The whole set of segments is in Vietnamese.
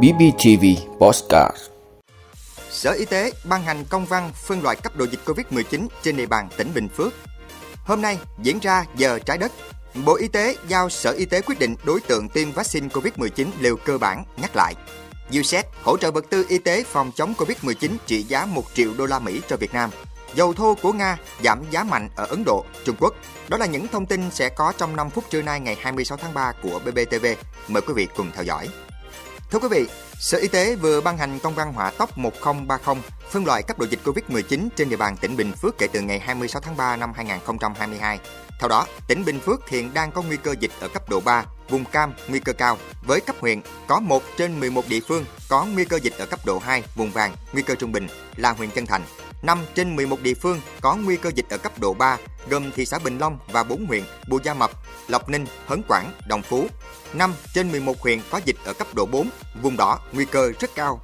BBTV Postcard Sở Y tế ban hành công văn phân loại cấp độ dịch COVID-19 trên địa bàn tỉnh Bình Phước. Hôm nay diễn ra giờ trái đất. Bộ Y tế giao Sở Y tế quyết định đối tượng tiêm vaccine COVID-19 liều cơ bản nhắc lại. USAID hỗ trợ vật tư y tế phòng chống COVID-19 trị giá 1 triệu đô la Mỹ cho Việt Nam. Dầu thô của Nga giảm giá mạnh ở Ấn Độ, Trung Quốc. Đó là những thông tin sẽ có trong 5 phút trưa nay ngày 26 tháng 3 của BBTV. Mời quý vị cùng theo dõi. Thưa quý vị, Sở Y tế vừa ban hành công văn hỏa tốc 1030 phân loại cấp độ dịch COVID-19 trên địa bàn tỉnh Bình Phước kể từ ngày 26 tháng 3 năm 2022. Theo đó, tỉnh Bình Phước hiện đang có nguy cơ dịch ở cấp độ 3, vùng cam nguy cơ cao. Với cấp huyện, có 1 trên 11 địa phương có nguy cơ dịch ở cấp độ 2, vùng vàng, nguy cơ trung bình là huyện Chân Thành. 5 trên 11 địa phương có nguy cơ dịch ở cấp độ 3, gồm thị xã Bình Long và 4 huyện Bù Gia Mập, Lộc Ninh, Hớn Quảng, Đồng Phú. 5 trên 11 huyện có dịch ở cấp độ 4, vùng đỏ, nguy cơ rất cao,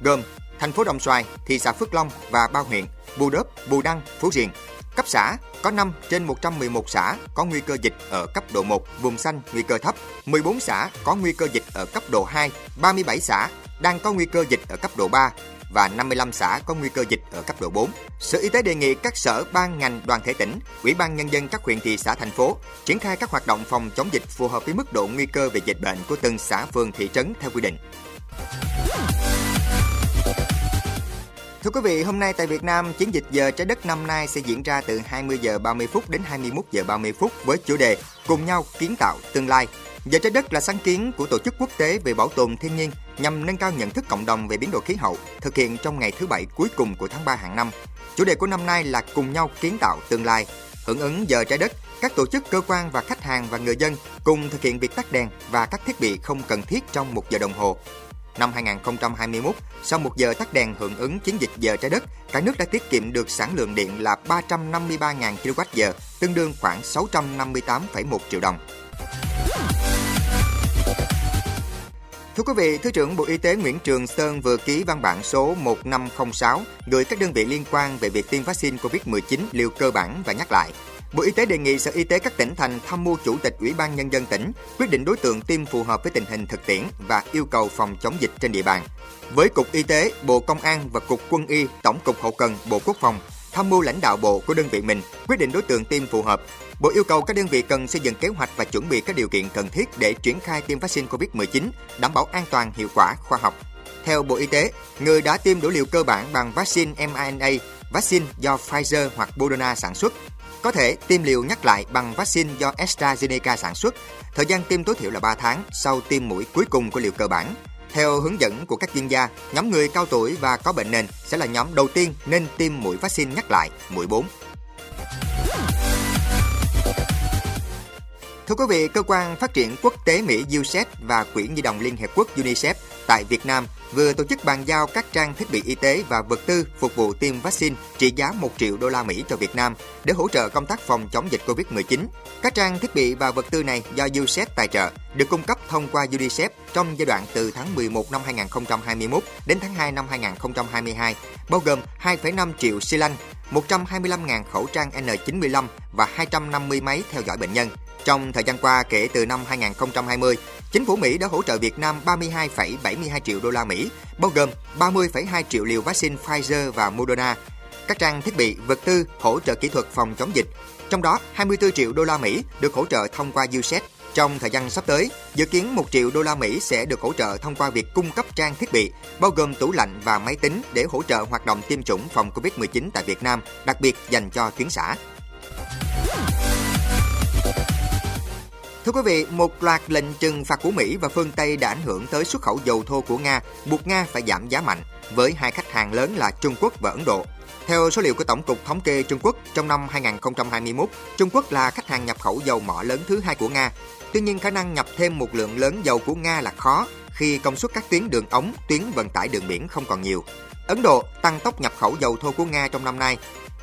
gồm thành phố Đồng Xoài, thị xã Phước Long và ba huyện Bù Đốp, Bù Đăng, Phú Riềng. Cấp xã có 5 trên 111 xã có nguy cơ dịch ở cấp độ 1, vùng xanh nguy cơ thấp, 14 xã có nguy cơ dịch ở cấp độ 2, 37 xã đang có nguy cơ dịch ở cấp độ 3 và 55 xã có nguy cơ dịch ở cấp độ 4. Sở Y tế đề nghị các sở ban ngành đoàn thể tỉnh, ủy ban nhân dân các huyện thị xã thành phố triển khai các hoạt động phòng chống dịch phù hợp với mức độ nguy cơ về dịch bệnh của từng xã phường thị trấn theo quy định. Thưa quý vị, hôm nay tại Việt Nam, chiến dịch giờ trái đất năm nay sẽ diễn ra từ 20 giờ 30 phút đến 21 giờ 30 phút với chủ đề Cùng nhau kiến tạo tương lai. Giờ trái đất là sáng kiến của Tổ chức Quốc tế về bảo tồn thiên nhiên nhằm nâng cao nhận thức cộng đồng về biến đổi khí hậu, thực hiện trong ngày thứ bảy cuối cùng của tháng 3 hàng năm. Chủ đề của năm nay là cùng nhau kiến tạo tương lai. Hưởng ứng giờ trái đất, các tổ chức cơ quan và khách hàng và người dân cùng thực hiện việc tắt đèn và các thiết bị không cần thiết trong một giờ đồng hồ. Năm 2021, sau một giờ tắt đèn hưởng ứng chiến dịch giờ trái đất, cả nước đã tiết kiệm được sản lượng điện là 353.000 kWh, tương đương khoảng 658,1 triệu đồng. Thưa quý vị, Thứ trưởng Bộ Y tế Nguyễn Trường Sơn vừa ký văn bản số 1506 gửi các đơn vị liên quan về việc tiêm vaccine COVID-19 liều cơ bản và nhắc lại. Bộ Y tế đề nghị Sở Y tế các tỉnh thành tham mưu Chủ tịch Ủy ban Nhân dân tỉnh quyết định đối tượng tiêm phù hợp với tình hình thực tiễn và yêu cầu phòng chống dịch trên địa bàn. Với Cục Y tế, Bộ Công an và Cục Quân y, Tổng cục Hậu cần, Bộ Quốc phòng tham mưu lãnh đạo bộ của đơn vị mình quyết định đối tượng tiêm phù hợp. Bộ yêu cầu các đơn vị cần xây dựng kế hoạch và chuẩn bị các điều kiện cần thiết để triển khai tiêm vaccine COVID-19, đảm bảo an toàn, hiệu quả, khoa học. Theo Bộ Y tế, người đã tiêm đủ liều cơ bản bằng vaccine mRNA, vaccine do Pfizer hoặc Moderna sản xuất, có thể tiêm liều nhắc lại bằng vaccine do AstraZeneca sản xuất. Thời gian tiêm tối thiểu là 3 tháng sau tiêm mũi cuối cùng của liều cơ bản. Theo hướng dẫn của các chuyên gia, nhóm người cao tuổi và có bệnh nền sẽ là nhóm đầu tiên nên tiêm mũi vaccine nhắc lại, mũi 4. Thưa quý vị, Cơ quan Phát triển Quốc tế Mỹ USAID và Quỹ Nhi đồng Liên Hiệp Quốc UNICEF tại Việt Nam vừa tổ chức bàn giao các trang thiết bị y tế và vật tư phục vụ tiêm vaccine trị giá 1 triệu đô la Mỹ cho Việt Nam để hỗ trợ công tác phòng chống dịch Covid-19. Các trang thiết bị và vật tư này do usaid tài trợ được cung cấp thông qua UNICEF trong giai đoạn từ tháng 11 năm 2021 đến tháng 2 năm 2022, bao gồm 2,5 triệu xi lanh, 125.000 khẩu trang N95 và 250 máy theo dõi bệnh nhân. Trong thời gian qua, kể từ năm 2020, chính phủ Mỹ đã hỗ trợ Việt Nam 32,72 triệu đô la Mỹ, bao gồm 30,2 triệu liều vaccine Pfizer và Moderna, các trang thiết bị, vật tư hỗ trợ kỹ thuật phòng chống dịch. Trong đó, 24 triệu đô la Mỹ được hỗ trợ thông qua USAID. Trong thời gian sắp tới, dự kiến 1 triệu đô la Mỹ sẽ được hỗ trợ thông qua việc cung cấp trang thiết bị, bao gồm tủ lạnh và máy tính để hỗ trợ hoạt động tiêm chủng phòng COVID-19 tại Việt Nam, đặc biệt dành cho tuyến xã. Thưa quý vị, một loạt lệnh trừng phạt của Mỹ và phương Tây đã ảnh hưởng tới xuất khẩu dầu thô của Nga, buộc Nga phải giảm giá mạnh, với hai khách hàng lớn là Trung Quốc và Ấn Độ. Theo số liệu của Tổng cục Thống kê Trung Quốc, trong năm 2021, Trung Quốc là khách hàng nhập khẩu dầu mỏ lớn thứ hai của Nga. Tuy nhiên, khả năng nhập thêm một lượng lớn dầu của Nga là khó khi công suất các tuyến đường ống, tuyến vận tải đường biển không còn nhiều. Ấn Độ tăng tốc nhập khẩu dầu thô của Nga trong năm nay.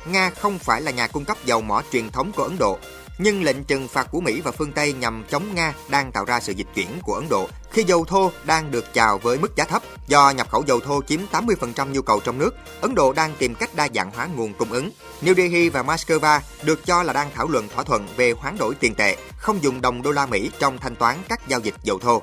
Nga không phải là nhà cung cấp dầu mỏ truyền thống của Ấn Độ, nhưng lệnh trừng phạt của Mỹ và phương Tây nhằm chống Nga đang tạo ra sự dịch chuyển của Ấn Độ khi dầu thô đang được chào với mức giá thấp. Do nhập khẩu dầu thô chiếm 80% nhu cầu trong nước, Ấn Độ đang tìm cách đa dạng hóa nguồn cung ứng. New Delhi và Moscow được cho là đang thảo luận thỏa thuận về hoán đổi tiền tệ, không dùng đồng đô la Mỹ trong thanh toán các giao dịch dầu thô.